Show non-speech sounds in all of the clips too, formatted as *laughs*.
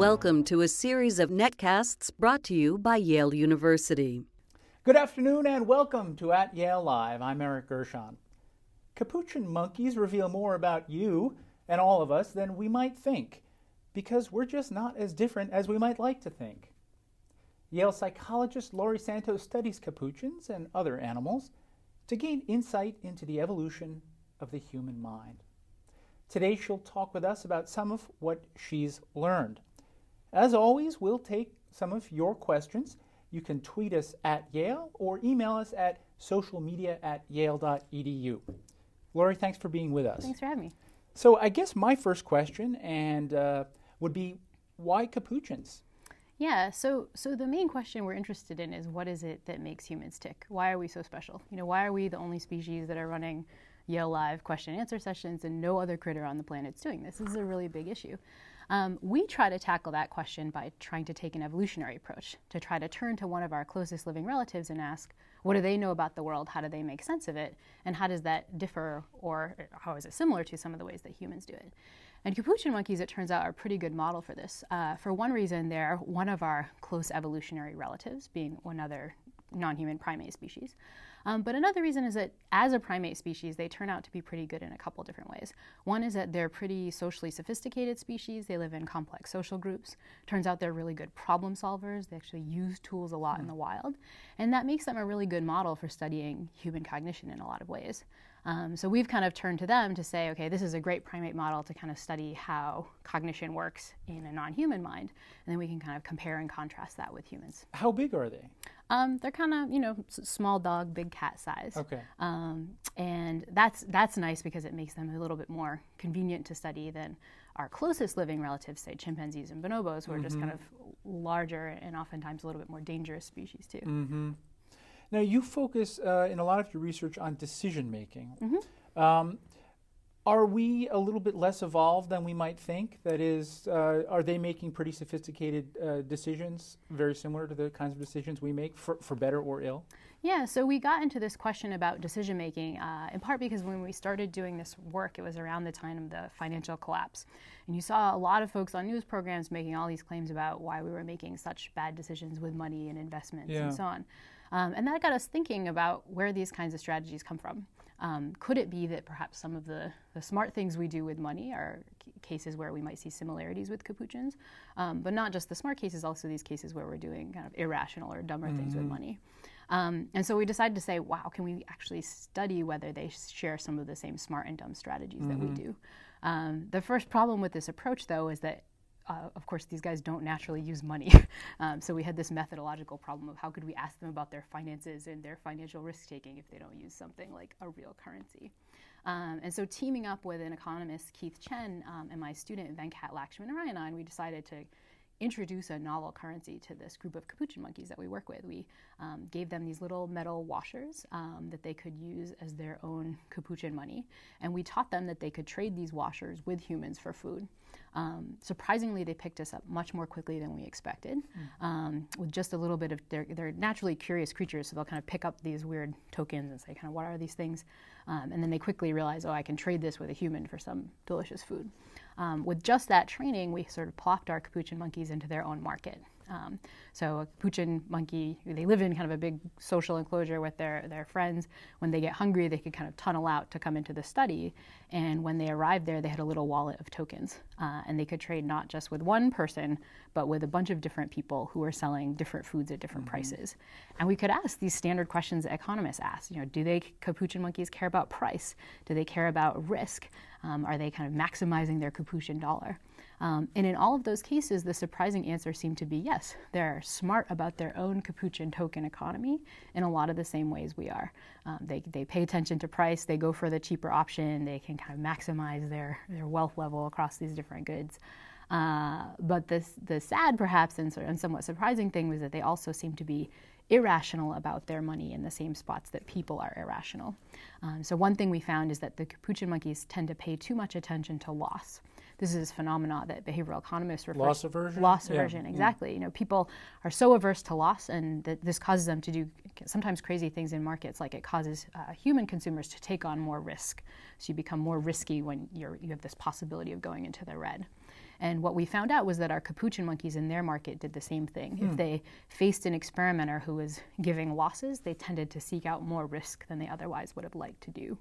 Welcome to a series of netcasts brought to you by Yale University. Good afternoon and welcome to At Yale Live. I'm Eric Gershon. Capuchin monkeys reveal more about you and all of us than we might think, because we're just not as different as we might like to think. Yale psychologist Laurie Santos studies capuchins and other animals to gain insight into the evolution of the human mind. Today, she'll talk with us about some of what she's learned. As always, we'll take some of your questions. You can tweet us at Yale or email us at socialmedia at yale.edu. Laurie, thanks for being with us. Thanks for having me. So, I guess my first question and uh, would be why capuchins? Yeah, so so the main question we're interested in is what is it that makes humans tick? Why are we so special? You know, why are we the only species that are running Yale Live question and answer sessions and no other critter on the planet's doing this? This is a really big issue. Um, we try to tackle that question by trying to take an evolutionary approach, to try to turn to one of our closest living relatives and ask, what do they know about the world? How do they make sense of it? And how does that differ or how is it similar to some of the ways that humans do it? And capuchin monkeys, it turns out, are a pretty good model for this. Uh, for one reason, they're one of our close evolutionary relatives, being one other non human primate species. Um, but another reason is that as a primate species, they turn out to be pretty good in a couple different ways. One is that they're pretty socially sophisticated species. They live in complex social groups. Turns out they're really good problem solvers. They actually use tools a lot mm. in the wild. And that makes them a really good model for studying human cognition in a lot of ways. Um, so we've kind of turned to them to say, okay, this is a great primate model to kind of study how cognition works in a non-human mind, and then we can kind of compare and contrast that with humans. How big are they? Um, they're kind of, you know, small dog, big cat size. Okay. Um, and that's that's nice because it makes them a little bit more convenient to study than our closest living relatives, say chimpanzees and bonobos, who are mm-hmm. just kind mm-hmm. of larger and oftentimes a little bit more dangerous species too. Mm-hmm. Now, you focus uh, in a lot of your research on decision making. Mm-hmm. Um, are we a little bit less evolved than we might think? That is, uh, are they making pretty sophisticated uh, decisions, very similar to the kinds of decisions we make, for, for better or ill? Yeah, so we got into this question about decision making uh, in part because when we started doing this work, it was around the time of the financial collapse. And you saw a lot of folks on news programs making all these claims about why we were making such bad decisions with money and investments yeah. and so on. Um, and that got us thinking about where these kinds of strategies come from. Um, could it be that perhaps some of the, the smart things we do with money are c- cases where we might see similarities with capuchins? Um, but not just the smart cases, also these cases where we're doing kind of irrational or dumber mm-hmm. things with mm-hmm. money. Um, and so we decided to say, wow, can we actually study whether they share some of the same smart and dumb strategies mm-hmm. that we mm-hmm. do? Um, the first problem with this approach, though, is that uh, of course, these guys don't naturally use money. *laughs* um, so we had this methodological problem of how could we ask them about their finances and their financial risk taking if they don't use something like a real currency. Um, and so teaming up with an economist, Keith Chen, um, and my student, Venkat Lakshminarayanan, and we decided to introduce a novel currency to this group of capuchin monkeys that we work with. We um, gave them these little metal washers um, that they could use as their own capuchin money, and we taught them that they could trade these washers with humans for food. Um, surprisingly, they picked us up much more quickly than we expected. Mm. Um, with just a little bit of, they're, they're, naturally curious creatures, so they'll kind of pick up these weird tokens and say, kind of, what are these things? Um, and then they quickly realize, oh, I can trade this with a human for some delicious food. Um, with just that training, we sort of plopped our capuchin monkeys into their own market. Um, so a capuchin monkey, they live in kind of a big social enclosure with their, their friends. When they get hungry, they could kind of tunnel out to come into the study. And when they arrived there, they had a little wallet of tokens. Uh, and they could trade not just with one person, but with a bunch of different people who were selling different foods at different mm-hmm. prices. And we could ask these standard questions that economists ask. You know, do they capuchin monkeys care about price? Do they care about risk? Um, are they kind of maximizing their capuchin dollar? Um, and in all of those cases, the surprising answer seemed to be yes, they're smart about their own capuchin token economy in a lot of the same ways we are. Um, they, they pay attention to price, they go for the cheaper option, they can kind of maximize their, their wealth level across these different goods. Uh, but this, the sad, perhaps, and, and somewhat surprising thing was that they also seem to be irrational about their money in the same spots that people are irrational. Um, so, one thing we found is that the capuchin monkeys tend to pay too much attention to loss this is a phenomenon that behavioral economists refer to. loss aversion. Loss aversion, yeah. exactly. You know, people are so averse to loss, and that this causes them to do sometimes crazy things in markets. Like it causes uh, human consumers to take on more risk, so you become more risky when you're you have this possibility of going into the red. And what we found out was that our capuchin monkeys in their market did the same thing. Hmm. If they faced an experimenter who was giving losses, they tended to seek out more risk than they otherwise would have liked to do.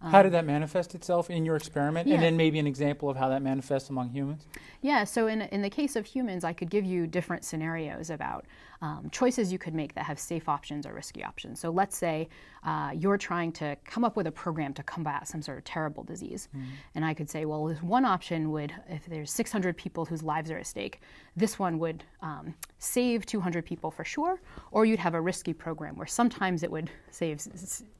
How did that manifest itself in your experiment? Um, yeah. And then maybe an example of how that manifests among humans? Yeah, so in, in the case of humans, I could give you different scenarios about um, choices you could make that have safe options or risky options. So let's say uh, you're trying to come up with a program to combat some sort of terrible disease. And I could say, well, this one option would, if there's 600 people whose lives are at stake, this one would um, save 200 people for sure, or you'd have a risky program where sometimes it would save,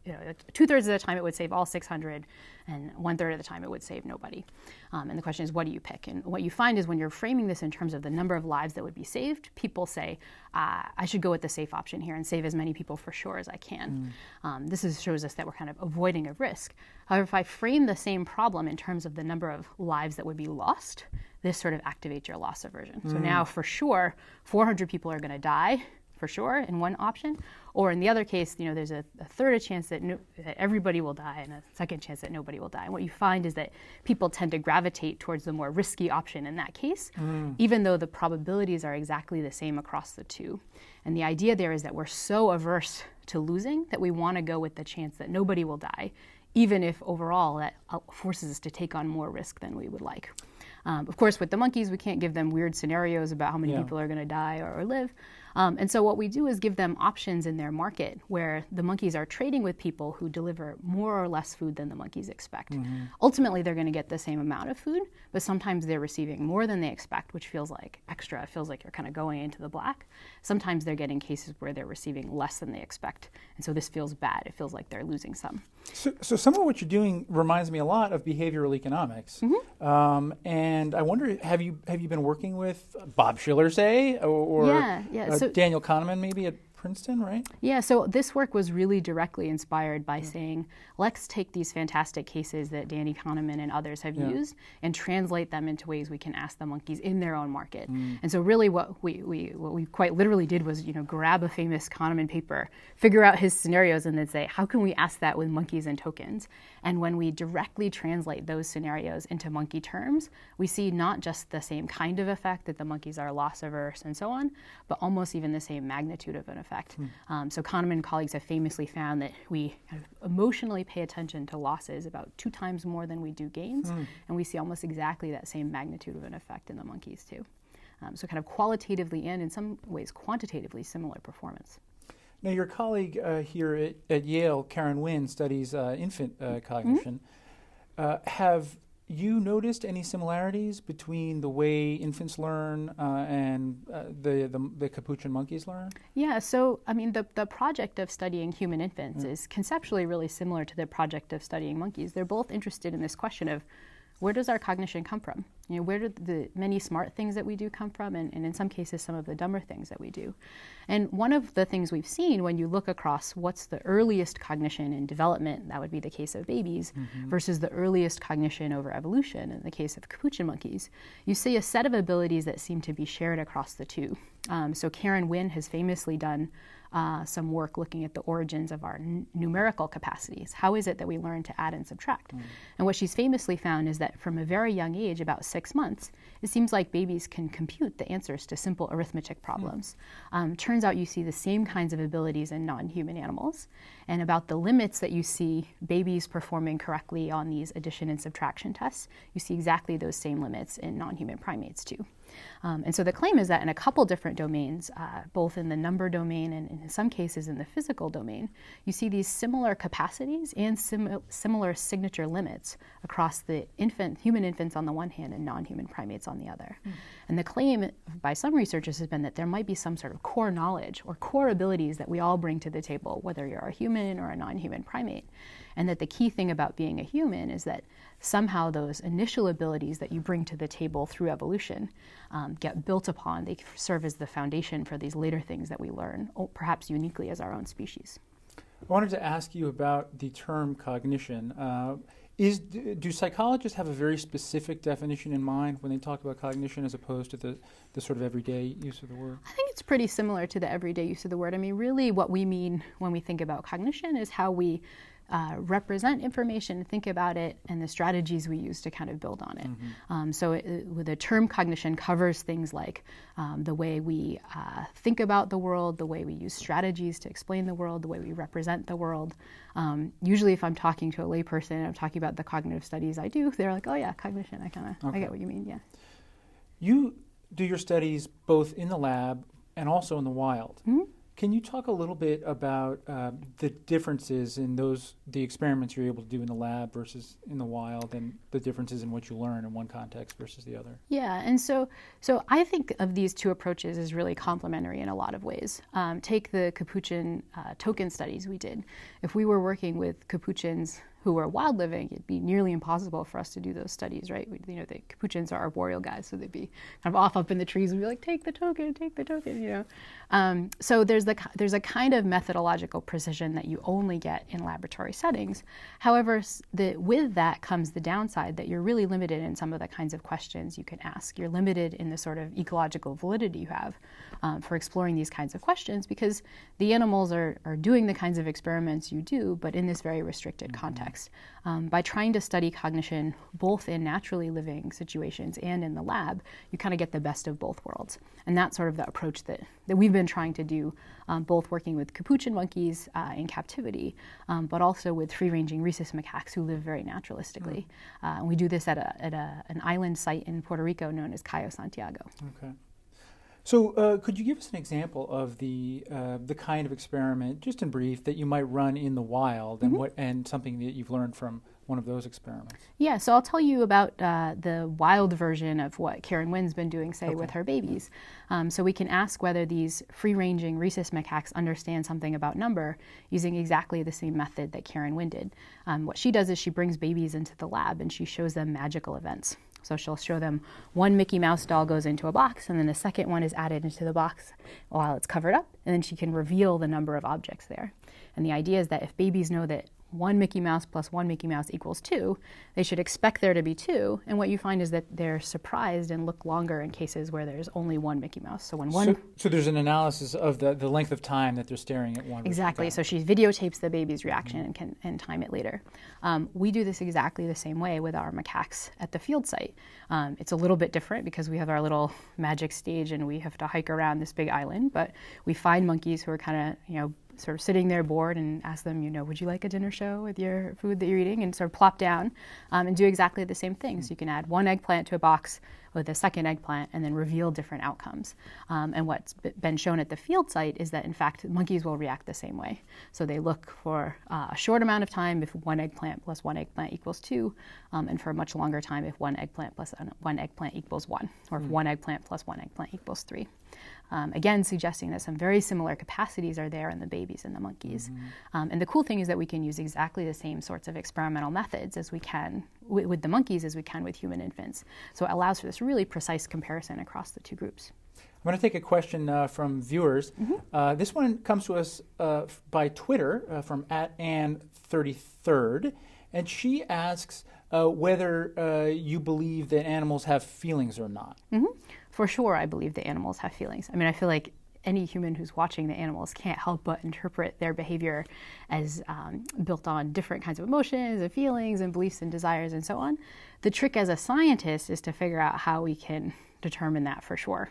you know, two thirds of the time it would save all 600, and one third of the time it would save nobody. Um, and the question is, what do you pick? And what you find is when you're framing this in terms of the number of lives that would be saved, people say, uh, I should go with the safe option here and save as many people for sure as I can. Um, this is, shows us that we're kind of avoiding a risk. However, if I frame the same problem in terms of the number of lives that would be lost, this sort of activates your loss aversion. So now, for sure, 400 people are going to die for sure in one option, or in the other case, you know, there's a, a third a chance that, no, that everybody will die and a second chance that nobody will die. And what you find is that people tend to gravitate towards the more risky option in that case, even though the probabilities are exactly the same across the two. And the idea there is that we're so averse to losing that we want to go with the chance that nobody will die, even if overall that uh, forces us to take on more risk than we would like. Um, of course, with the monkeys, we can't give them weird scenarios about how many Yeah. people are going to die or, or live. Um, and so, what we do is give them options in their market where the monkeys are trading with people who deliver more or less food than the monkeys expect. Ultimately, they're going to get the same amount of food, but sometimes they're receiving more than they expect, which feels like extra. It feels like you're kind of going into the black. Sometimes they're getting cases where they're receiving less than they expect. And so, this feels bad. It feels like they're losing some. So, so some of what you're doing reminds me a lot of behavioral economics. Mm-hmm. Um, and I wonder, have you have you been working with Bob Shiller, say, or, or Yeah, yeah, uh, Daniel Kahneman, maybe at Princeton, right? Yeah, so this work was really directly inspired by saying, let's take these fantastic cases that Danny Kahneman and others have Yeah. used and translate them into ways we can ask the monkeys in their own market. Mm. And so really what we, we what we quite literally did was, you know, grab a famous Kahneman paper, figure out his scenarios and then say, how can we ask that with monkeys and tokens? And when we directly translate those scenarios into monkey terms, we see not just the same kind of effect that the monkeys are loss averse and so on, but almost even the same magnitude of an effect. Um, so Kahneman and colleagues have famously found that we kind of emotionally pay attention to losses about two times more than we do gains, and we see almost exactly that same magnitude of an effect in the monkeys too. Um, so kind of qualitatively and in some ways quantitatively similar performance. Now, your colleague uh, here at, at Yale, Karen Wynn, studies uh, infant uh, cognition. Uh, have you noticed any similarities between the way infants learn uh, and uh, the, the the capuchin monkeys learn? Yeah, so I mean, the, the project of studying human infants is conceptually really similar to the project of studying monkeys. They're both interested in this question of where does our cognition come from? You know, where do the many smart things that we do come from, and, and in some cases, some of the dumber things that we do? And one of the things we've seen when you look across what's the earliest cognition in development, that would be the case of babies, versus the earliest cognition over evolution, in the case of capuchin monkeys, you see a set of abilities that seem to be shared across the two. Um, so Karen Wynn has famously done uh, some work looking at the origins of our n- numerical capacities. How is it that we learn to add and subtract? And what she's famously found is that from a very young age, about six months, it seems like babies can compute the answers to simple arithmetic problems. Um, turns out you see the same kinds of abilities in non human animals. And about the limits that you see babies performing correctly on these addition and subtraction tests, you see exactly those same limits in non human primates too. Um, and so the claim is that in a couple different domains, uh, both in the number domain and in some cases in the physical domain, you see these similar capacities and sim- similar signature limits across the infant, human infants on the one hand and non-human primates on the other. And the claim by some researchers has been that there might be some sort of core knowledge or core abilities that we all bring to the table, whether you're a human or a non-human primate. And that the key thing about being a human is that somehow those initial abilities that you bring to the table through evolution um, get built upon. They serve as the foundation for these later things that we learn, perhaps uniquely as our own species. I wanted to ask you about the term cognition. Uh, is do psychologists have a very specific definition in mind when they talk about cognition, as opposed to the, the sort of everyday use of the word? I think it's pretty similar to the everyday use of the word. I mean, really, what we mean when we think about cognition is how we uh, represent information, think about it, and the strategies we use to kind of build on it. Um, so, it, the term cognition covers things like um, the way we uh, think about the world, the way we use strategies to explain the world, the way we represent the world. Um, usually, if I'm talking to a layperson and I'm talking about the cognitive studies I do, they're like, "Oh yeah, cognition. I kind of I get what you mean." Yeah. You do your studies both in the lab and also in the wild. Can you talk a little bit about uh, the differences in those the experiments you're able to do in the lab versus in the wild, and the differences in what you learn in one context versus the other? Yeah, and so so I think of these two approaches as really complementary in a lot of ways. Um, take the Capuchin uh, token studies we did. If we were working with Capuchins who were wild living, it'd be nearly impossible for us to do those studies, right? We, you know, the Capuchins are arboreal guys, so they'd be kind of off up in the trees and be like, "Take the token, take the token," you know. Um, so there's the there's a kind of methodological precision that you only get in laboratory settings. However, the, with that comes the downside that you're really limited in some of the kinds of questions you can ask. You're limited in the sort of ecological validity you have um, for exploring these kinds of questions because the animals are, are doing the kinds of experiments you do, but in this very restricted context. Um, by trying to study cognition both in naturally living situations and in the lab, you kind of get the best of both worlds. And that's sort of the approach that, that we've been trying to do, um, both working with capuchin monkeys uh, in captivity, um, but also with free ranging rhesus macaques who live very naturalistically. Uh, and we do this at, a, at a, an island site in Puerto Rico known as Cayo Santiago. Okay. So, uh, could you give us an example of the uh, the kind of experiment, just in brief, that you might run in the wild, and what and something that you've learned from one of those experiments? Yeah, so I'll tell you about uh, the wild version of what Karen Wynn's been doing, say, with her babies. Um, so we can ask whether these free ranging rhesus macaques understand something about number using exactly the same method that Karen Wynn did. Um, what she does is she brings babies into the lab and she shows them magical events. So she'll show them one Mickey Mouse doll goes into a box, and then the second one is added into the box while it's covered up, and then she can reveal the number of objects there. And the idea is that if babies know that one Mickey Mouse plus one Mickey Mouse equals two, they should expect there to be two. And what you find is that they're surprised and look longer in cases where there's only one Mickey Mouse. So when one So, so there's an analysis of the, the length of time that they're staring at one. Exactly. So she videotapes the baby's reaction and can and time it later. Um, we do this exactly the same way with our macaques at the field site. Um, it's a little bit different because we have our little magic stage and we have to hike around this big island. But we find monkeys who are kind of you know sort of sitting there bored and ask them, you know, would you like a dinner show with your food that you're eating? And sort of plop down um, and do exactly the same thing. So you can add one eggplant to a box with a second eggplant and then reveal different outcomes. Um, and what's b- been shown at the field site is that, in fact, monkeys will react the same way. So they look for uh, a short amount of time if one eggplant plus one eggplant equals two, um, and for a much longer time if one eggplant one eggplant equals one, or if one eggplant plus one eggplant equals three. Um, again, suggesting that some very similar capacities are there in the babies and the monkeys. Um, and the cool thing is that we can use exactly the same sorts of experimental methods as we can wi- with the monkeys as we can with human infants. So it allows for this really precise comparison across the two groups. I'm going to take a question uh, from viewers. Uh, this one comes to us uh, by Twitter uh, from at Ann33rd, and she asks uh, whether uh, you believe that animals have feelings or not. For sure, I believe that animals have feelings. I mean, I feel like any human who's watching the animals can't help but interpret their behavior as um, built on different kinds of emotions and feelings and beliefs and desires and so on. The trick as a scientist is to figure out how we can determine that for sure.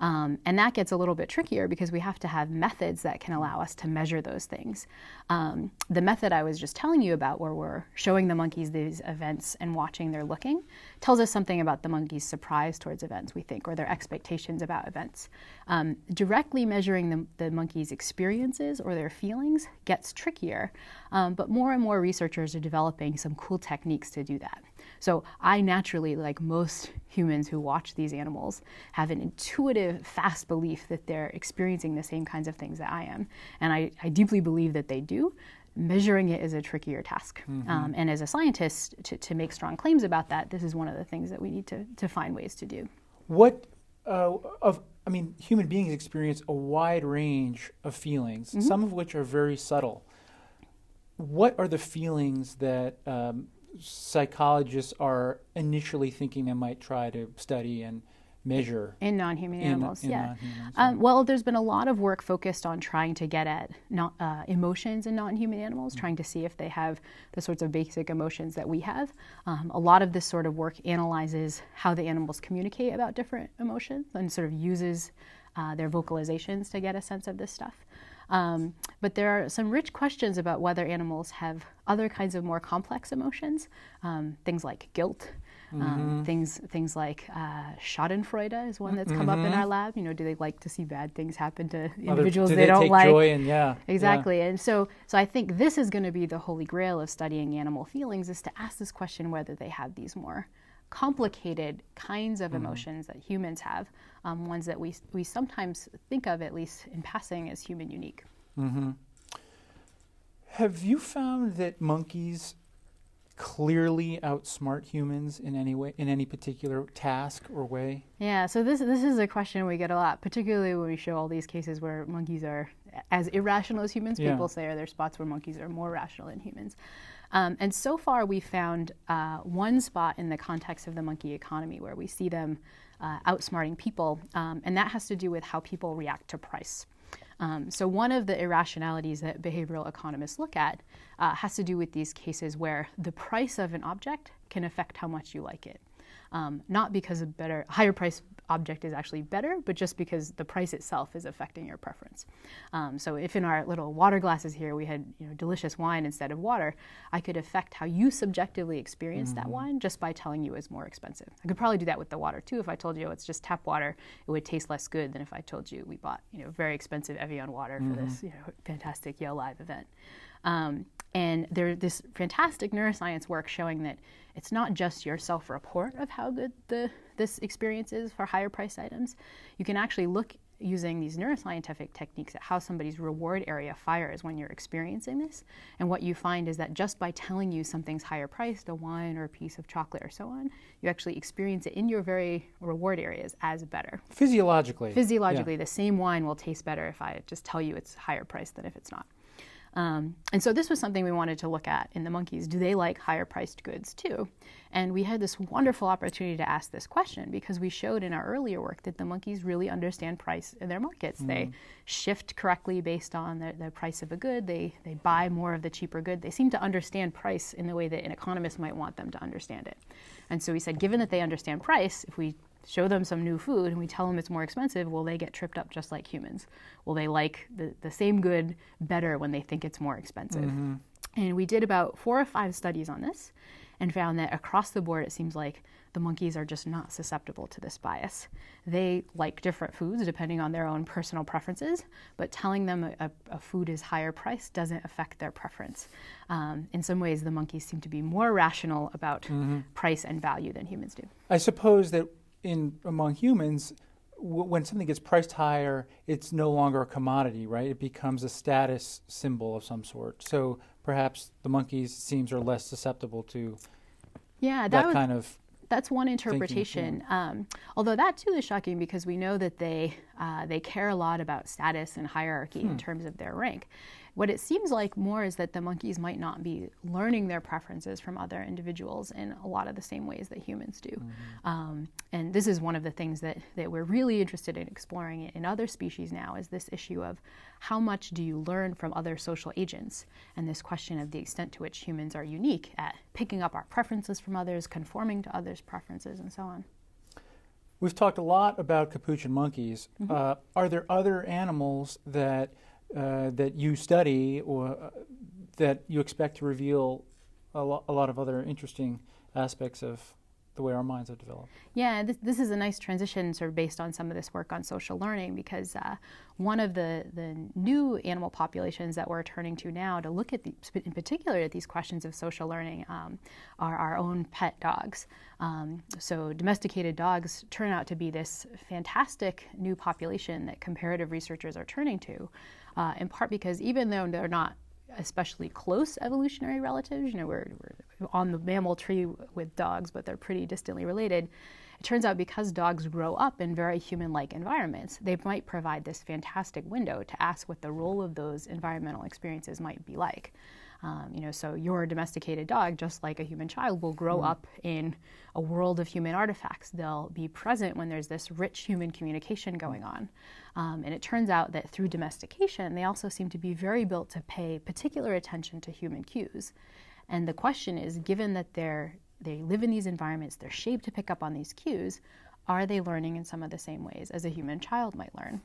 Um, and that gets a little bit trickier because we have to have methods that can allow us to measure those things. Um, the method I was just telling you about, where we're showing the monkeys these events and watching their looking, tells us something about the monkeys' surprise towards events, we think, or their expectations about events. Um, directly measuring the, the monkeys' experiences or their feelings gets trickier, um, but more and more researchers are developing some cool techniques to do that. So I naturally, like most humans who watch these animals, have an intuitive, fast belief that they're experiencing the same kinds of things that I am. And I, I deeply believe that they do. Measuring it is a trickier task. Um, and as a scientist, to, to make strong claims about that, this is one of the things that we need to, to find ways to do. What uh, of I mean, human beings experience a wide range of feelings, some of which are very subtle. What are the feelings that um, psychologists are initially thinking they might try to study and measure in non-human in- animals. in yeah. non-humans, Um, well, there's been a lot of work focused on trying to get at not, uh, emotions in non-human animals, trying to see if they have the sorts of basic emotions that we have. Um, a lot of this sort of work analyzes how the animals communicate about different emotions and sort of uses uh, their vocalizations to get a sense of this stuff. Um, but there are some rich questions about whether animals have other kinds of more complex emotions, um, things like guilt, um, things things like uh, Schadenfreude is one that's come up in our lab. You know, do they like to see bad things happen to individuals do they, don't take like? joy in yeah yeah. Exactly. And so so I think this is going to be the holy grail of studying animal feelings is to ask this question whether they have these more complicated kinds of emotions that humans have, um, ones that we we sometimes think of at least in passing as human unique. Have you found that monkeys clearly outsmart humans in any way, in any particular task or way? Yeah, so this this is a question we get a lot, particularly when we show all these cases where monkeys are as irrational as humans. Yeah. People say are there spots where monkeys are more rational than humans. Um, and so far, we found uh, one spot in the context of the monkey economy where we see them uh, outsmarting people, um, and that has to do with how people react to price. Um, so, one of the irrationalities that behavioral economists look at uh, has to do with these cases where the price of an object can affect how much you like it. Um, not because a better, higher price object is actually better, but just because the price itself is affecting your preference. Um, so, if in our little water glasses here we had you know, delicious wine instead of water, I could affect how you subjectively experience that wine just by telling you it's more expensive. I could probably do that with the water too. If I told you it's just tap water, it would taste less good than if I told you we bought you know very expensive Evian water for this you know, fantastic Yale Live event. Um, and there's this fantastic neuroscience work showing that it's not just your self-report of how good the this experience is for higher priced items. You can actually look using these neuroscientific techniques at how somebody's reward area fires when you're experiencing this. And what you find is that just by telling you something's higher priced, a wine or a piece of chocolate or so on, you actually experience it in your very reward areas as better. Physiologically. yeah. Physiologically, the same wine will taste better if I just tell you it's higher priced than if it's not. Um, and so this was something we wanted to look at in the monkeys. Do they like higher priced goods too? And we had this wonderful opportunity to ask this question because we showed in our earlier work that the monkeys really understand price in their markets. They shift correctly based on the, the price of a good. They, they buy more of the cheaper good. They seem to understand price in the way that an economist might want them to understand it. And so we said, given that they understand price, if we show them some new food and we tell them it's more expensive, will they get tripped up just like humans? Will they like the, the same good better when they think it's more expensive? And we did about four or five studies on this and found that across the board it seems like the monkeys are just not susceptible to this bias. They like different foods depending on their own personal preferences, but telling them a, a food is higher priced doesn't affect their preference. Um, in some ways, the monkeys seem to be more rational about price and value than humans do. I suppose that in among humans, w- when something gets priced higher, it's no longer a commodity, right? It becomes a status symbol of some sort. So perhaps the monkeys seems are less susceptible to Yeah, that, that, was, kind of. that's one interpretation. Um, although that too is shocking because we know that they uh, they care a lot about status and hierarchy in terms of their rank. What it seems like more is that the monkeys might not be learning their preferences from other individuals in a lot of the same ways that humans do. Um, and this is one of the things that, that we're really interested in exploring in other species now is this issue of how much do you learn from other social agents and this question of the extent to which humans are unique at picking up our preferences from others, conforming to others' preferences, and so on. We've talked a lot about capuchin monkeys. Uh, are there other animals that uh, that you study or uh, that you expect to reveal a, lo- a lot of other interesting aspects of the way our minds have developed? Yeah, this, this is a nice transition, sort of based on some of this work on social learning, because uh, one of the, the new animal populations that we're turning to now to look at, the, in particular, at these questions of social learning um, are our own pet dogs. Um, so, domesticated dogs turn out to be this fantastic new population that comparative researchers are turning to, uh, in part because even though they're not especially close evolutionary relatives. You know, we're, we're on the mammal tree with dogs, but they're pretty distantly related. It turns out because dogs grow up in very human like environments, they might provide this fantastic window to ask what the role of those environmental experiences might be like. Um, you know, so your domesticated dog, just like a human child, will grow Mm. up in a world of human artifacts. They'll be present when there's this rich human communication going Mm. on. Um, and it turns out that through domestication, they also seem to be very built to pay particular attention to human cues. And the question is, given that they're they live in these environments, they're shaped to pick up on these cues. Are they learning in some of the same ways as a human child might learn?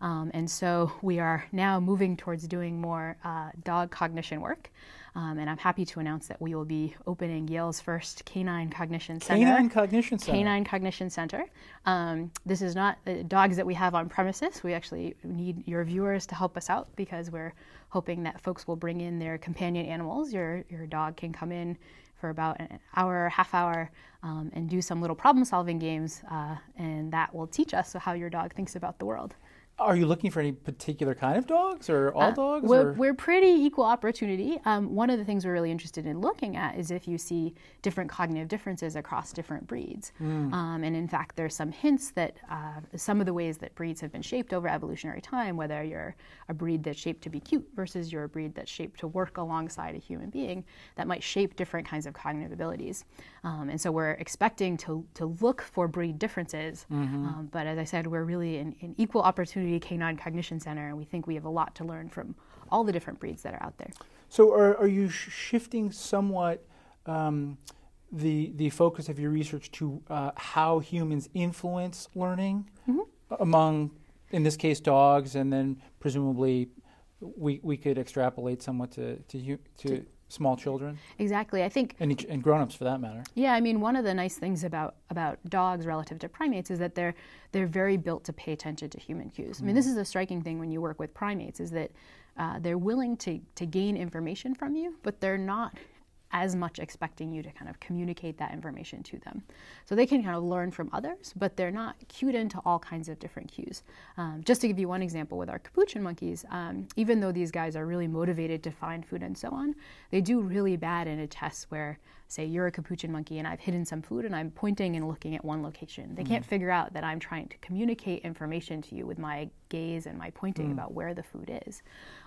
Um, and so we are now moving towards doing more uh, dog cognition work. Um, and I'm happy to announce that we will be opening Yale's first canine cognition center. Canine Cognition Center. Canine Cognition Center. Um, this is not uh, dogs that we have on premises. We actually need your viewers to help us out because we're hoping that folks will bring in their companion animals. Your your dog can come in for about an hour, half hour, um, and do some little problem solving games, uh, and that will teach us how your dog thinks about the world. Are you looking for any particular kind of dogs or all dogs? Uh, We're, or? we're pretty equal opportunity. Um, one of the things we're really interested in looking at is if you see different cognitive differences across different breeds. Hmm. Um, and in fact, there's some hints that uh, some of the ways that breeds have been shaped over evolutionary time, whether you're a breed that's shaped to be cute versus you're a breed that's shaped to work alongside a human being, that might shape different kinds of cognitive abilities. Um, and so we're expecting to, to look for breed differences. Um, but as I said, we're really in, an equal opportunity canine cognition center, and we think we have a lot to learn from all the different breeds that are out there. So, are, are you sh- shifting somewhat um, the the focus of your research to uh, how humans influence learning among, in this case, dogs, and then presumably we we could extrapolate somewhat to to hu- to small children Exactly. I think and and grown-ups for that matter. Yeah, I mean, one of the nice things about about dogs relative to primates is that they're they're very built to pay attention to human cues. I mean, this is a striking thing when you work with primates is that uh, they're willing to to gain information from you, but they're not as much expecting you to kind of communicate that information to them. So they can kind of learn from others, but they're not cued into all kinds of different cues. Um, just to give you one example with our capuchin monkeys, um, even though these guys are really motivated to find food and so on, they do really bad in a test where, say, you're a capuchin monkey and I've hidden some food and I'm pointing and looking at one location. They can't figure out that I'm trying to communicate information to you with my gaze and my pointing about where the food is.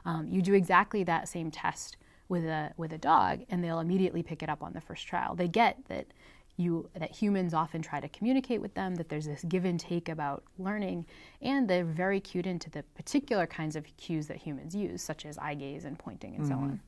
Um, you do exactly that same test with a with a dog and they'll immediately pick it up on the first trial. They get that you that humans often try to communicate with them that there's this give and take about learning and they're very cued into the particular kinds of cues that humans use such as eye gaze and pointing and so mm-hmm. on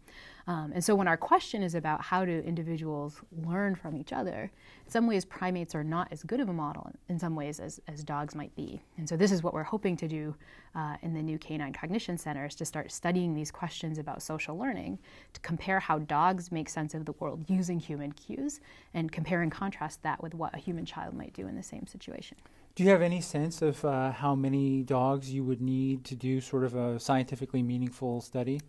um, and so when our question is about how do individuals learn from each other in some ways primates are not as good of a model in some ways as, as dogs might be. And so this is what we're hoping to do uh, in the new canine cognition centers to start studying these questions about social learning to compare how dogs make sense of the world using human cues and compare and contrast that with what a human child might do in the same situation Do you have any sense of uh, how many dogs you would need to do sort of a scientifically meaningful study?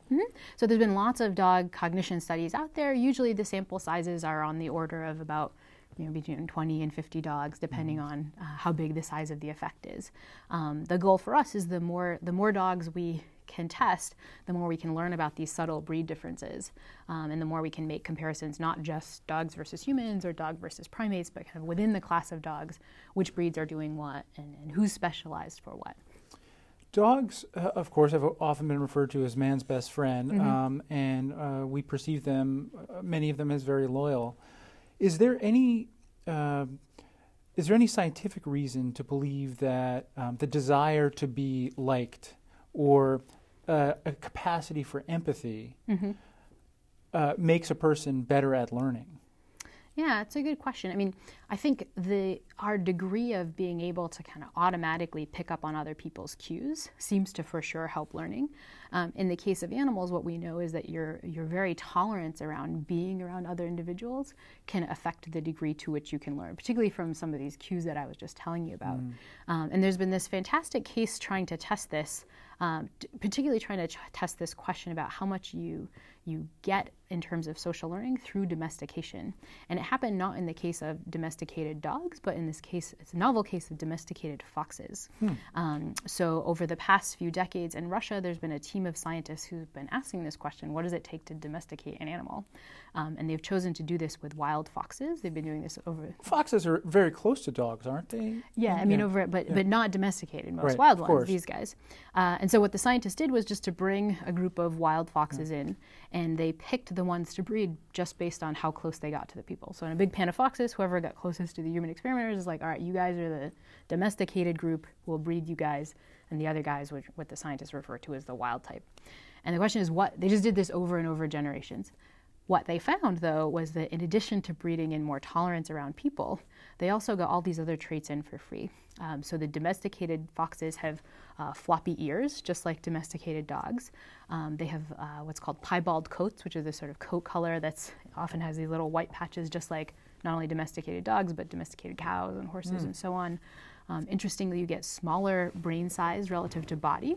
So there's been lots of dog cognition studies out there. Usually the sample sizes are on the order of about you know, between 20 and 50 dogs, depending on uh, how big the size of the effect is. Um, the goal for us is the more the more dogs we can test, the more we can learn about these subtle breed differences, um, and the more we can make comparisons, not just dogs versus humans or dog versus primates, but kind of within the class of dogs, which breeds are doing what and, and who's specialized for what. Dogs, uh, of course, have often been referred to as man's best friend, um, and uh, we perceive them, uh, many of them, as very loyal. Is there any uh, is there any scientific reason to believe that um, the desire to be liked or uh, a capacity for empathy uh, makes a person better at learning? Yeah, it's a good question. I mean, I think the our degree of being able to kind of automatically pick up on other people's cues seems to for sure help learning. Um, in the case of animals, what we know is that your your very tolerance around being around other individuals can affect the degree to which you can learn, particularly from some of these cues that I was just telling you about. Um, and there's been this fantastic case trying to test this, um, particularly trying to ch- test this question about how much you you get in terms of social learning through domestication. And it happened not in the case of domesticated dogs, but in this case, it's a novel case of domesticated foxes. Um, so, over the past few decades in Russia, there's been a team of scientists who've been asking this question what does it take to domesticate an animal? Um, and they've chosen to do this with wild foxes. They've been doing this over Foxes are very close to dogs, aren't they? yeah, I mean over, but but not domesticated. Most Right, wild ones, course. these guys. Uh, and so so what the scientists did was just to bring a group of wild foxes in, and they picked the ones to breed just based on how close they got to the people. So in a big pen of foxes, whoever got closest to the human experimenters is like, all right, you guys are the domesticated group, we'll breed you guys, and the other guys, which what the scientists refer to as the wild type. And the question is what they just did this over and over generations. What they found, though, was that in addition to breeding in more tolerance around people, they also got all these other traits in for free. Um, so the domesticated foxes have uh, floppy ears, just like domesticated dogs. Um, they have uh, what's called piebald coats, which is this sort of coat color that's often has these little white patches, just like not only domesticated dogs, but domesticated cows and horses mm. and so on. Um, interestingly, you get smaller brain size relative to body,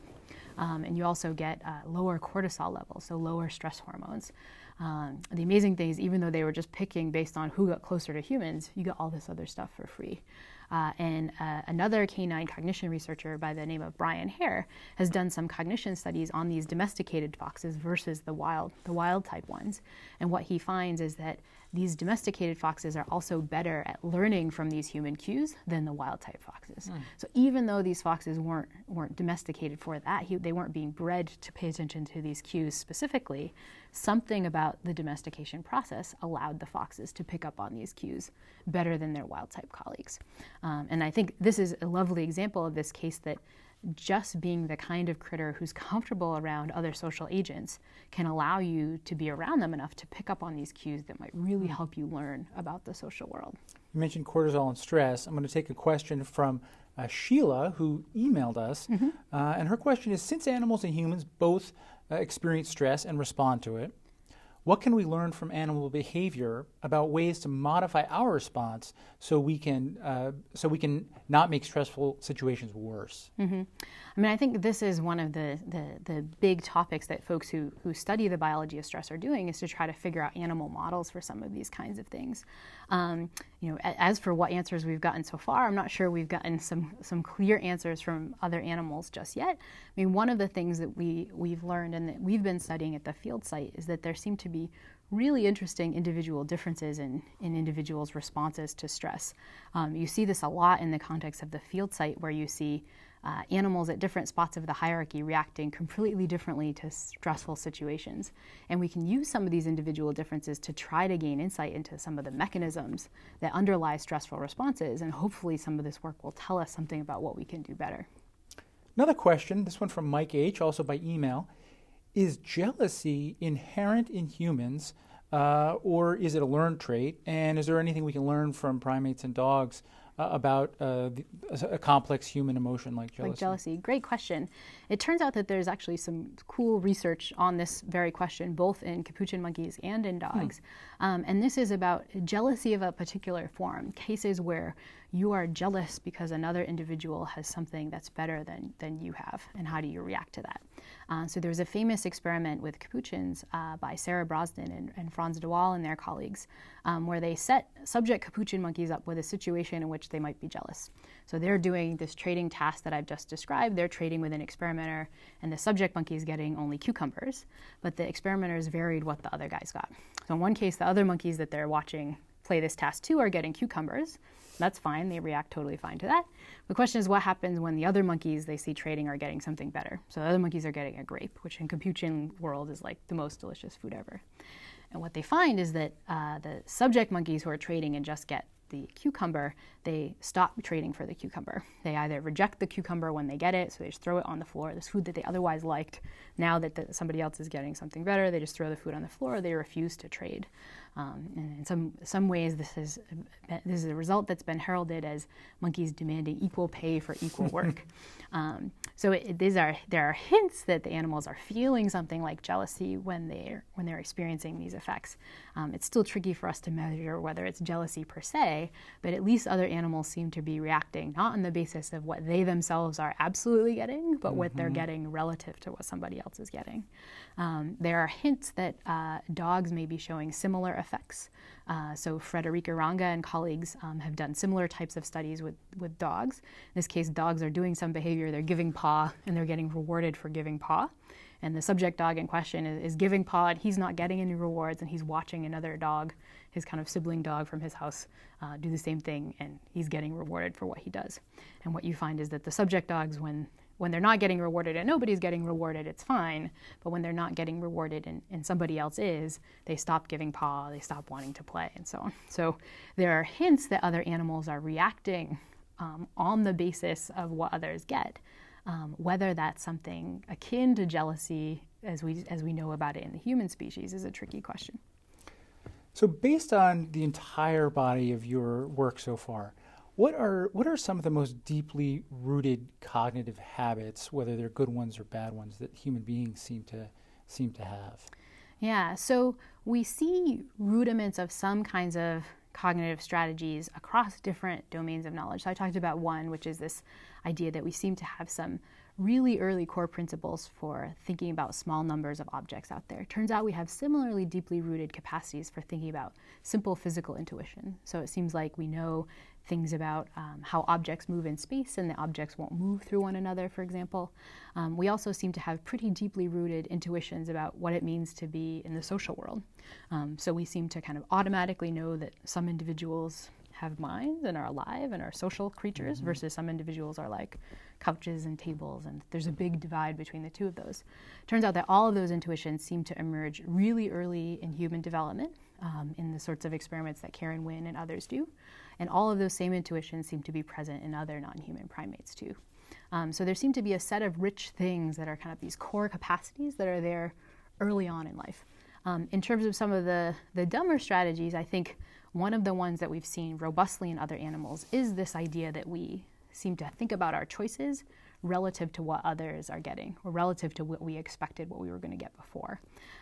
um, and you also get uh, lower cortisol levels, so lower stress hormones. Um, the amazing thing is, even though they were just picking based on who got closer to humans, you get all this other stuff for free. Uh, and uh, another canine cognition researcher by the name of Brian Hare has done some cognition studies on these domesticated foxes versus the wild, the wild type ones. And what he finds is that these domesticated foxes are also better at learning from these human cues than the wild type foxes. Mm. So even though these foxes weren't weren't domesticated for that, he, they weren't being bred to pay attention to these cues specifically. Something about the domestication process allowed the foxes to pick up on these cues better than their wild type colleagues. Um, and I think this is a lovely example of this case that just being the kind of critter who's *laughs* comfortable around other social agents can allow you to be around them enough to pick up on these cues that might really help you learn about the social world. You mentioned cortisol and stress. I'm going to take a question from uh, Sheila, who emailed us. Mm-hmm. Uh, and her question is Since animals and humans both experience stress and respond to it, what can we learn from animal behavior about ways to modify our response so we can uh, so we can not make stressful situations worse? Mm-hmm. I mean, I think this is one of the, the, the big topics that folks who, who study the biology of stress are doing is to try to figure out animal models for some of these kinds of things. Um, you know, as for what answers we've gotten so far, I'm not sure we've gotten some some clear answers from other animals just yet. I mean, one of the things that we we've learned and that we've been studying at the field site is that there seem to be really interesting individual differences in, in individuals' responses to stress. Um, you see this a lot in the context of the field site, where you see uh, animals at different spots of the hierarchy reacting completely differently to stressful situations. And we can use some of these individual differences to try to gain insight into some of the mechanisms that underlie stressful responses, and hopefully, some of this work will tell us something about what we can do better. Another question, this one from Mike H., also by email. Is jealousy inherent in humans, uh, or is it a learned trait? And is there anything we can learn from primates and dogs uh, about uh, the, a complex human emotion like jealousy? Like jealousy. Great question. It turns out that there's actually some cool research on this very question, both in capuchin monkeys and in dogs. Hmm. Um, and this is about jealousy of a particular form, cases where you are jealous because another individual has something that's better than, than you have, and how do you react to that? Uh, so there was a famous experiment with capuchins uh, by Sarah Brosnan and, and, Frans de Waal and their colleagues, um, where they set subject capuchin monkeys up with a situation in which they might be jealous. So they're doing this trading task that I've just described. They're trading with an experimenter, and the subject monkey is getting only cucumbers, but the experimenters varied what the other guys got. So in one case, the other monkeys that they're watching play this task too are getting cucumbers. That's fine. They react totally fine to that. The question is what happens when the other monkeys they see trading are getting something better. So the other monkeys are getting a grape, which in Capuchin world is like the most delicious food ever. And what they find is that uh, the subject monkeys who are trading and just get the cucumber, they stop trading for the cucumber. They either reject the cucumber when they get it, so they just throw it on the floor, this food that they otherwise liked. Now that the, somebody else is getting something better, they just throw the food on the floor, or they refuse to trade. Um, and in some some ways, this is this is a result that's been heralded as monkeys demanding equal pay for equal *laughs* work. um, so it, these are there are hints that the animals are feeling something like jealousy when they're when they're experiencing these effects. Um, it's still tricky for us to measure whether it's jealousy per se, but at least other animals seem to be reacting not on the basis of what they themselves are absolutely getting, but mm-hmm. what they're mm-hmm. getting relative to what somebody else is getting. Um, there are hints that uh, dogs may be showing similar effects. Uh, so Friederike Range and colleagues um, have done similar types of studies with, with dogs. In this case, dogs are doing some behavior, they're giving paw, and they're getting rewarded for giving paw. And the subject dog in question is, is giving paw, and he's not getting any rewards, and he's watching another dog, his kind of sibling dog from his house, uh, do the same thing, and he's getting rewarded for what he does. And what you find is that the subject dogs, when when they're not getting rewarded and nobody's getting rewarded, it's fine. But when they're not getting rewarded and, and somebody else is, they stop giving paw, they stop wanting to play, and so on. So there are hints that other animals are reacting um, on the basis of what others get. Um, whether that's something akin to jealousy, as we as we know about it in the human species, is a tricky question. So, based on the entire body of your work so far, what are what are some of the most deeply rooted cognitive habits, whether they're good ones or bad ones, that human beings seem to seem to have? Yeah, so we see rudiments of some kinds of cognitive strategies across different domains of knowledge. So I talked about one, which is this idea that we seem to have some really early core principles for thinking about small numbers of objects out there. Turns out we have similarly deeply rooted capacities for thinking about simple physical intuition. So it seems like we know things about um, how objects move in space and the objects won't move through one another, for example. Um, we also seem to have pretty deeply rooted intuitions about what it means to be in the social world. Um, so we seem to kind of automatically know that some individuals have minds and are alive and are social creatures mm-hmm. versus some individuals are like couches and tables and there's a big divide between the two of those turns out that all of those intuitions seem to emerge really early in human development um, in the sorts of experiments that karen wynn and others do and all of those same intuitions seem to be present in other non human primates too. Um, so there seem to be a set of rich things that are kind of these core capacities that are there early on in life. Um, in terms of some of the, the dumber strategies, I think one of the ones that we've seen robustly in other animals is this idea that we seem to think about our choices relative to what others are getting or relative to what we expected what we were going to get before.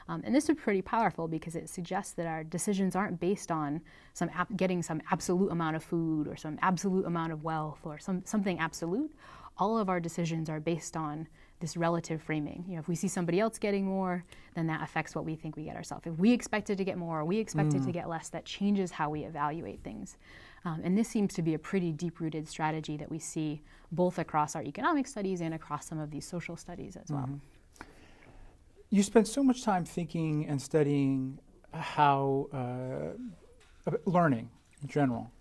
Um, and this is pretty powerful because it suggests that our decisions aren't based on some getting some absolute amount of food or some absolute amount of wealth or some, something absolute. All of our decisions are based on this relative framing. You know, if we see somebody else getting more, then that affects what we think we get ourselves. If we expected to get more or we expected mm. to get less, that changes how we evaluate things. Um, and this seems to be a pretty deep rooted strategy that we see both across our economic studies and across some of these social studies as well. Mm-hmm. You spent so much time thinking and studying how uh, learning in general.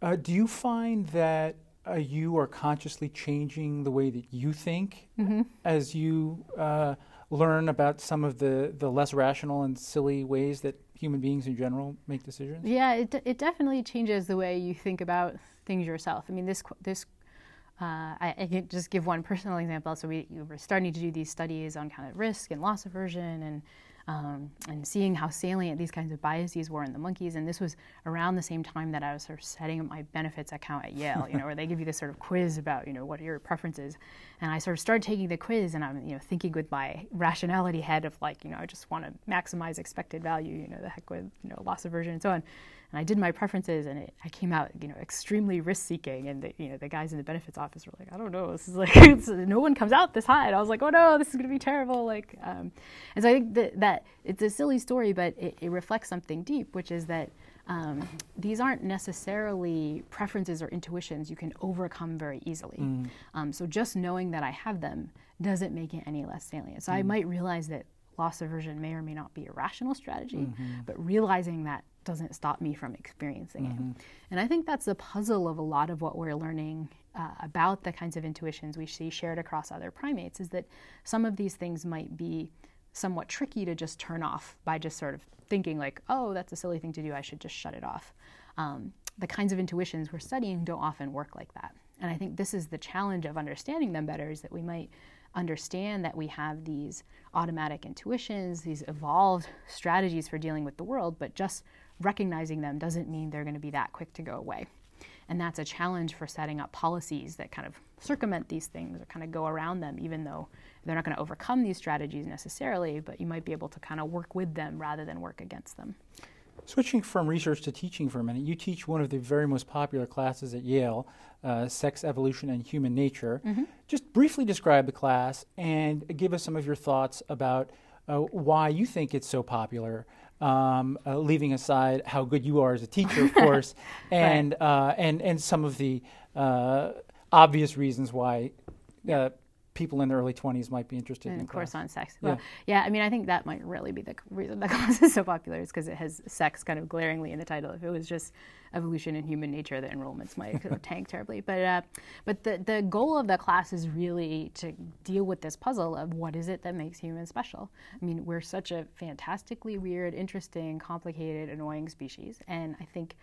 Uh, do you find that uh, you are consciously changing the way that you think mm-hmm. as you uh, learn about some of the, the less rational and silly ways that human beings in general make decisions? Yeah, it, it definitely changes the way you think about things yourself. I mean, this this uh, I, I, can just give one *laughs* personal example. So we, we, were starting to do these studies on kind of risk and loss aversion and um, and seeing how salient these kinds of biases were in the monkeys. And this was around the same time that I was sort of setting up my benefits account at Yale, you know, where they give you this sort of quiz about, you know, what are your preferences. And I sort of started taking the quiz and I'm, you know, thinking with my rationality head of like, you know, I just want to maximize expected value, you know, the heck with, you know, loss aversion and so on and I did my preferences, and it, I came out, you know, extremely risk-seeking. And the, you know, the guys in the benefits office were like, "I don't know, this is like, *laughs* no one comes out this high." And I was like, "Oh no, this is going to be terrible!" Like, um, and so I think that, that it's a silly story, but it, it reflects something deep, which is that um, these aren't necessarily preferences or intuitions you can overcome very easily. Mm. Um, so just knowing that I have them doesn't make it any less salient. So mm. I might realize that loss aversion may or may not be a rational strategy, mm-hmm. but realizing that doesn't stop me from experiencing mm-hmm. it. And I think that's the puzzle of a lot of what we're learning uh, about the kinds of intuitions we see shared across other primates is that some of these things might be somewhat tricky to just turn off by just sort of thinking like, oh, that's a silly thing to do, I should just shut it off. Um, the kinds of intuitions we're studying don't often work like that. And I think this is the challenge of understanding them better is that we might understand that we have these automatic intuitions, these evolved strategies for dealing with the world, but just recognizing them doesn't mean they're going to be that quick to go away. And that's a challenge for setting up policies that kind of circumvent these things or kind of go around them, even though they're not going to overcome these strategies necessarily, but you might be able to kind of work with them rather than work against them. Switching from research to teaching for a minute, you teach one of the very most popular classes at Yale, uh, Sex, Evolution, and Human Nature. Mm-hmm. Just briefly describe the class and give us some of your thoughts about uh, why you think it's so popular um, uh, leaving aside how good you are as a teacher, of *laughs* course, and right. uh, and and some of the uh, obvious reasons why uh, people in their early 20s might be interested in in course class. on sex. Well, yeah. I mean, I think that might really be the reason the *laughs* class is so popular is because it has sex kind of glaringly in the title. If it was just evolution and human nature, the enrollments might *laughs* tank terribly. But uh, but the the goal of the class is really to deal with this puzzle of what is it that makes humans special. I mean, we're such a fantastically weird, interesting, complicated, annoying species, and I think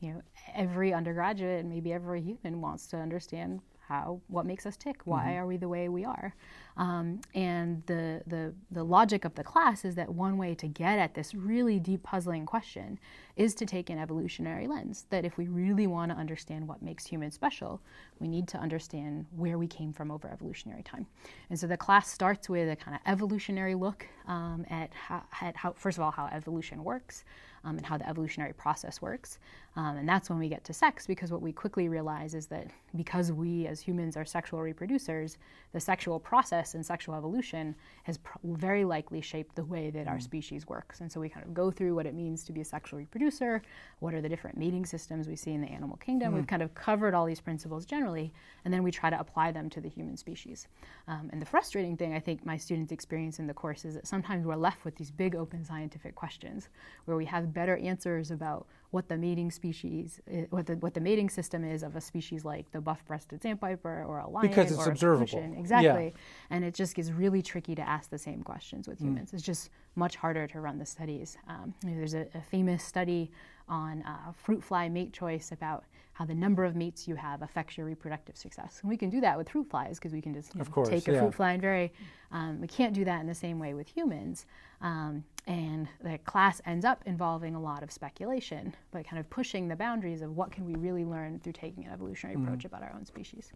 you know every undergraduate and maybe every human wants to understand how what makes us tick why mm-hmm. are we the way we are um, and the, the the logic of the class is that one way to get at this really deep puzzling question is to take an evolutionary lens that if we really want to understand what makes humans special we need to understand where we came from over evolutionary time and so the class starts with a kind of evolutionary look um, at, how, at how first of all how evolution works um, and how the evolutionary process works. Um, and that's when we get to sex, because what we quickly realize is that because we as humans are sexual reproducers, the sexual process and sexual evolution has pr- very likely shaped the way that mm. our species works. And so we kind of go through what it means to be a sexual reproducer, what are the different mating systems we see in the animal kingdom. Mm. We've kind of covered all these principles generally, and then we try to apply them to the human species. Um, and the frustrating thing I think my students experience in the course is that sometimes we're left with these big open scientific questions where we have better answers about what the mating species, what the what the mating system is of a species like the buff-breasted sandpiper or a lion because it's observable. Exactly, yeah. and it just gets really tricky to ask the same questions with mm. humans. Mm. It's just much harder to run the studies. Um, there's a, a, famous study on uh, fruit fly mate choice about how the number of mates you have affects your reproductive success. And we can do that with fruit flies because we can just know, course, take a yeah. fruit fly and very, um, we can't do that in the same way with humans. Um, and the class ends up involving a lot of speculation, but kind of pushing the boundaries of what can we really learn through taking an evolutionary mm-hmm. approach about our own species.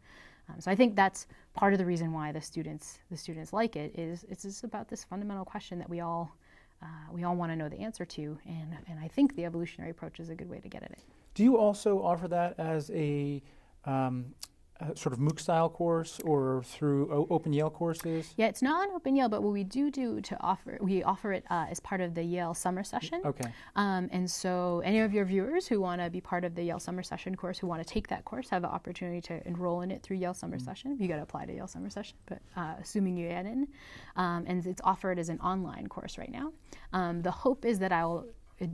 Um, so I think that's part of the reason why the students the students like it is it's just about this fundamental question that we all uh, we all want to know the answer to, and and I think the evolutionary approach is a good way to get at it. Do you also offer that as a um, sort of MOOC style course or through o- Open Yale courses? Yeah, it's not an Open Yale, but what we do do to offer, we offer it uh, as part of the Yale summer session. Okay. Um, and so, any of your viewers who want to be part of the Yale summer session course, who want to take that course, have the opportunity to enroll in it through Yale summer mm-hmm. session. You got to apply to Yale summer session, but uh, assuming you get in, um, and it's offered as an online course right now. Um, the hope is that I'll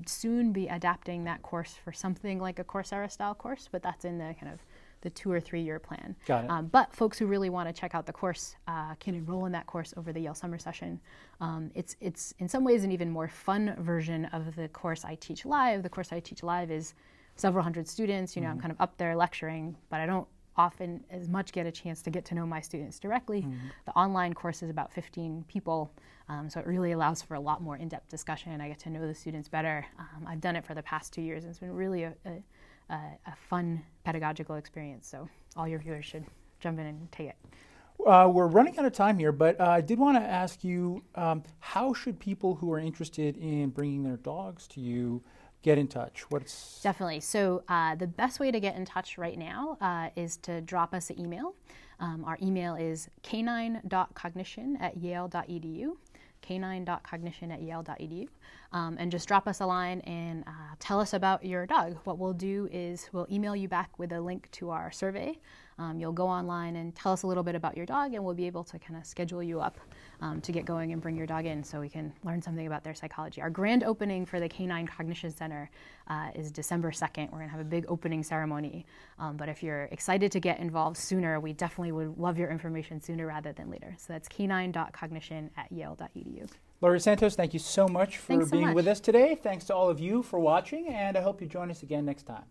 soon be adapting that course for something like a Coursera style course, but that's in the kind of the two or three year plan. Got it. Um, but folks who really want to check out the course uh, can enroll in that course over the Yale summer session. Um, it's it's in some ways an even more fun version of the course I teach live. The course I teach live is several hundred students. You know, mm-hmm. I'm kind of up there lecturing, but I don't often as much get a chance to get to know my students directly. Mm-hmm. The online course is about 15 people, um, so it really allows for a lot more in-depth discussion. I get to know the students better. Um, I've done it for the past two years, and it's been really a, a a, a fun pedagogical experience. So all your viewers should jump in and take it. Uh, we're running out of time here, but uh, I did want to ask you um, how should people who are interested in bringing their dogs to you get in touch? What's definitely so. Uh, the best way to get in touch right now uh, is to drop us an email. Um, our email is canine.cognition at yale.edu canine.cognition at yale.edu um, and just drop us a line and uh, tell us about your dog. What we'll do is we'll email you back with a link to our survey. Um, you'll go online and tell us a little bit about your dog, and we'll be able to kind of schedule you up um, to get going and bring your dog in so we can learn something about their psychology. Our grand opening for the Canine Cognition Center uh, is December 2nd. We're going to have a big opening ceremony. Um, but if you're excited to get involved sooner, we definitely would love your information sooner rather than later. So that's canine.cognition at yale.edu. Laurie Santos, thank you so much for Thanks being so much. with us today. Thanks to all of you for watching, and I hope you join us again next time.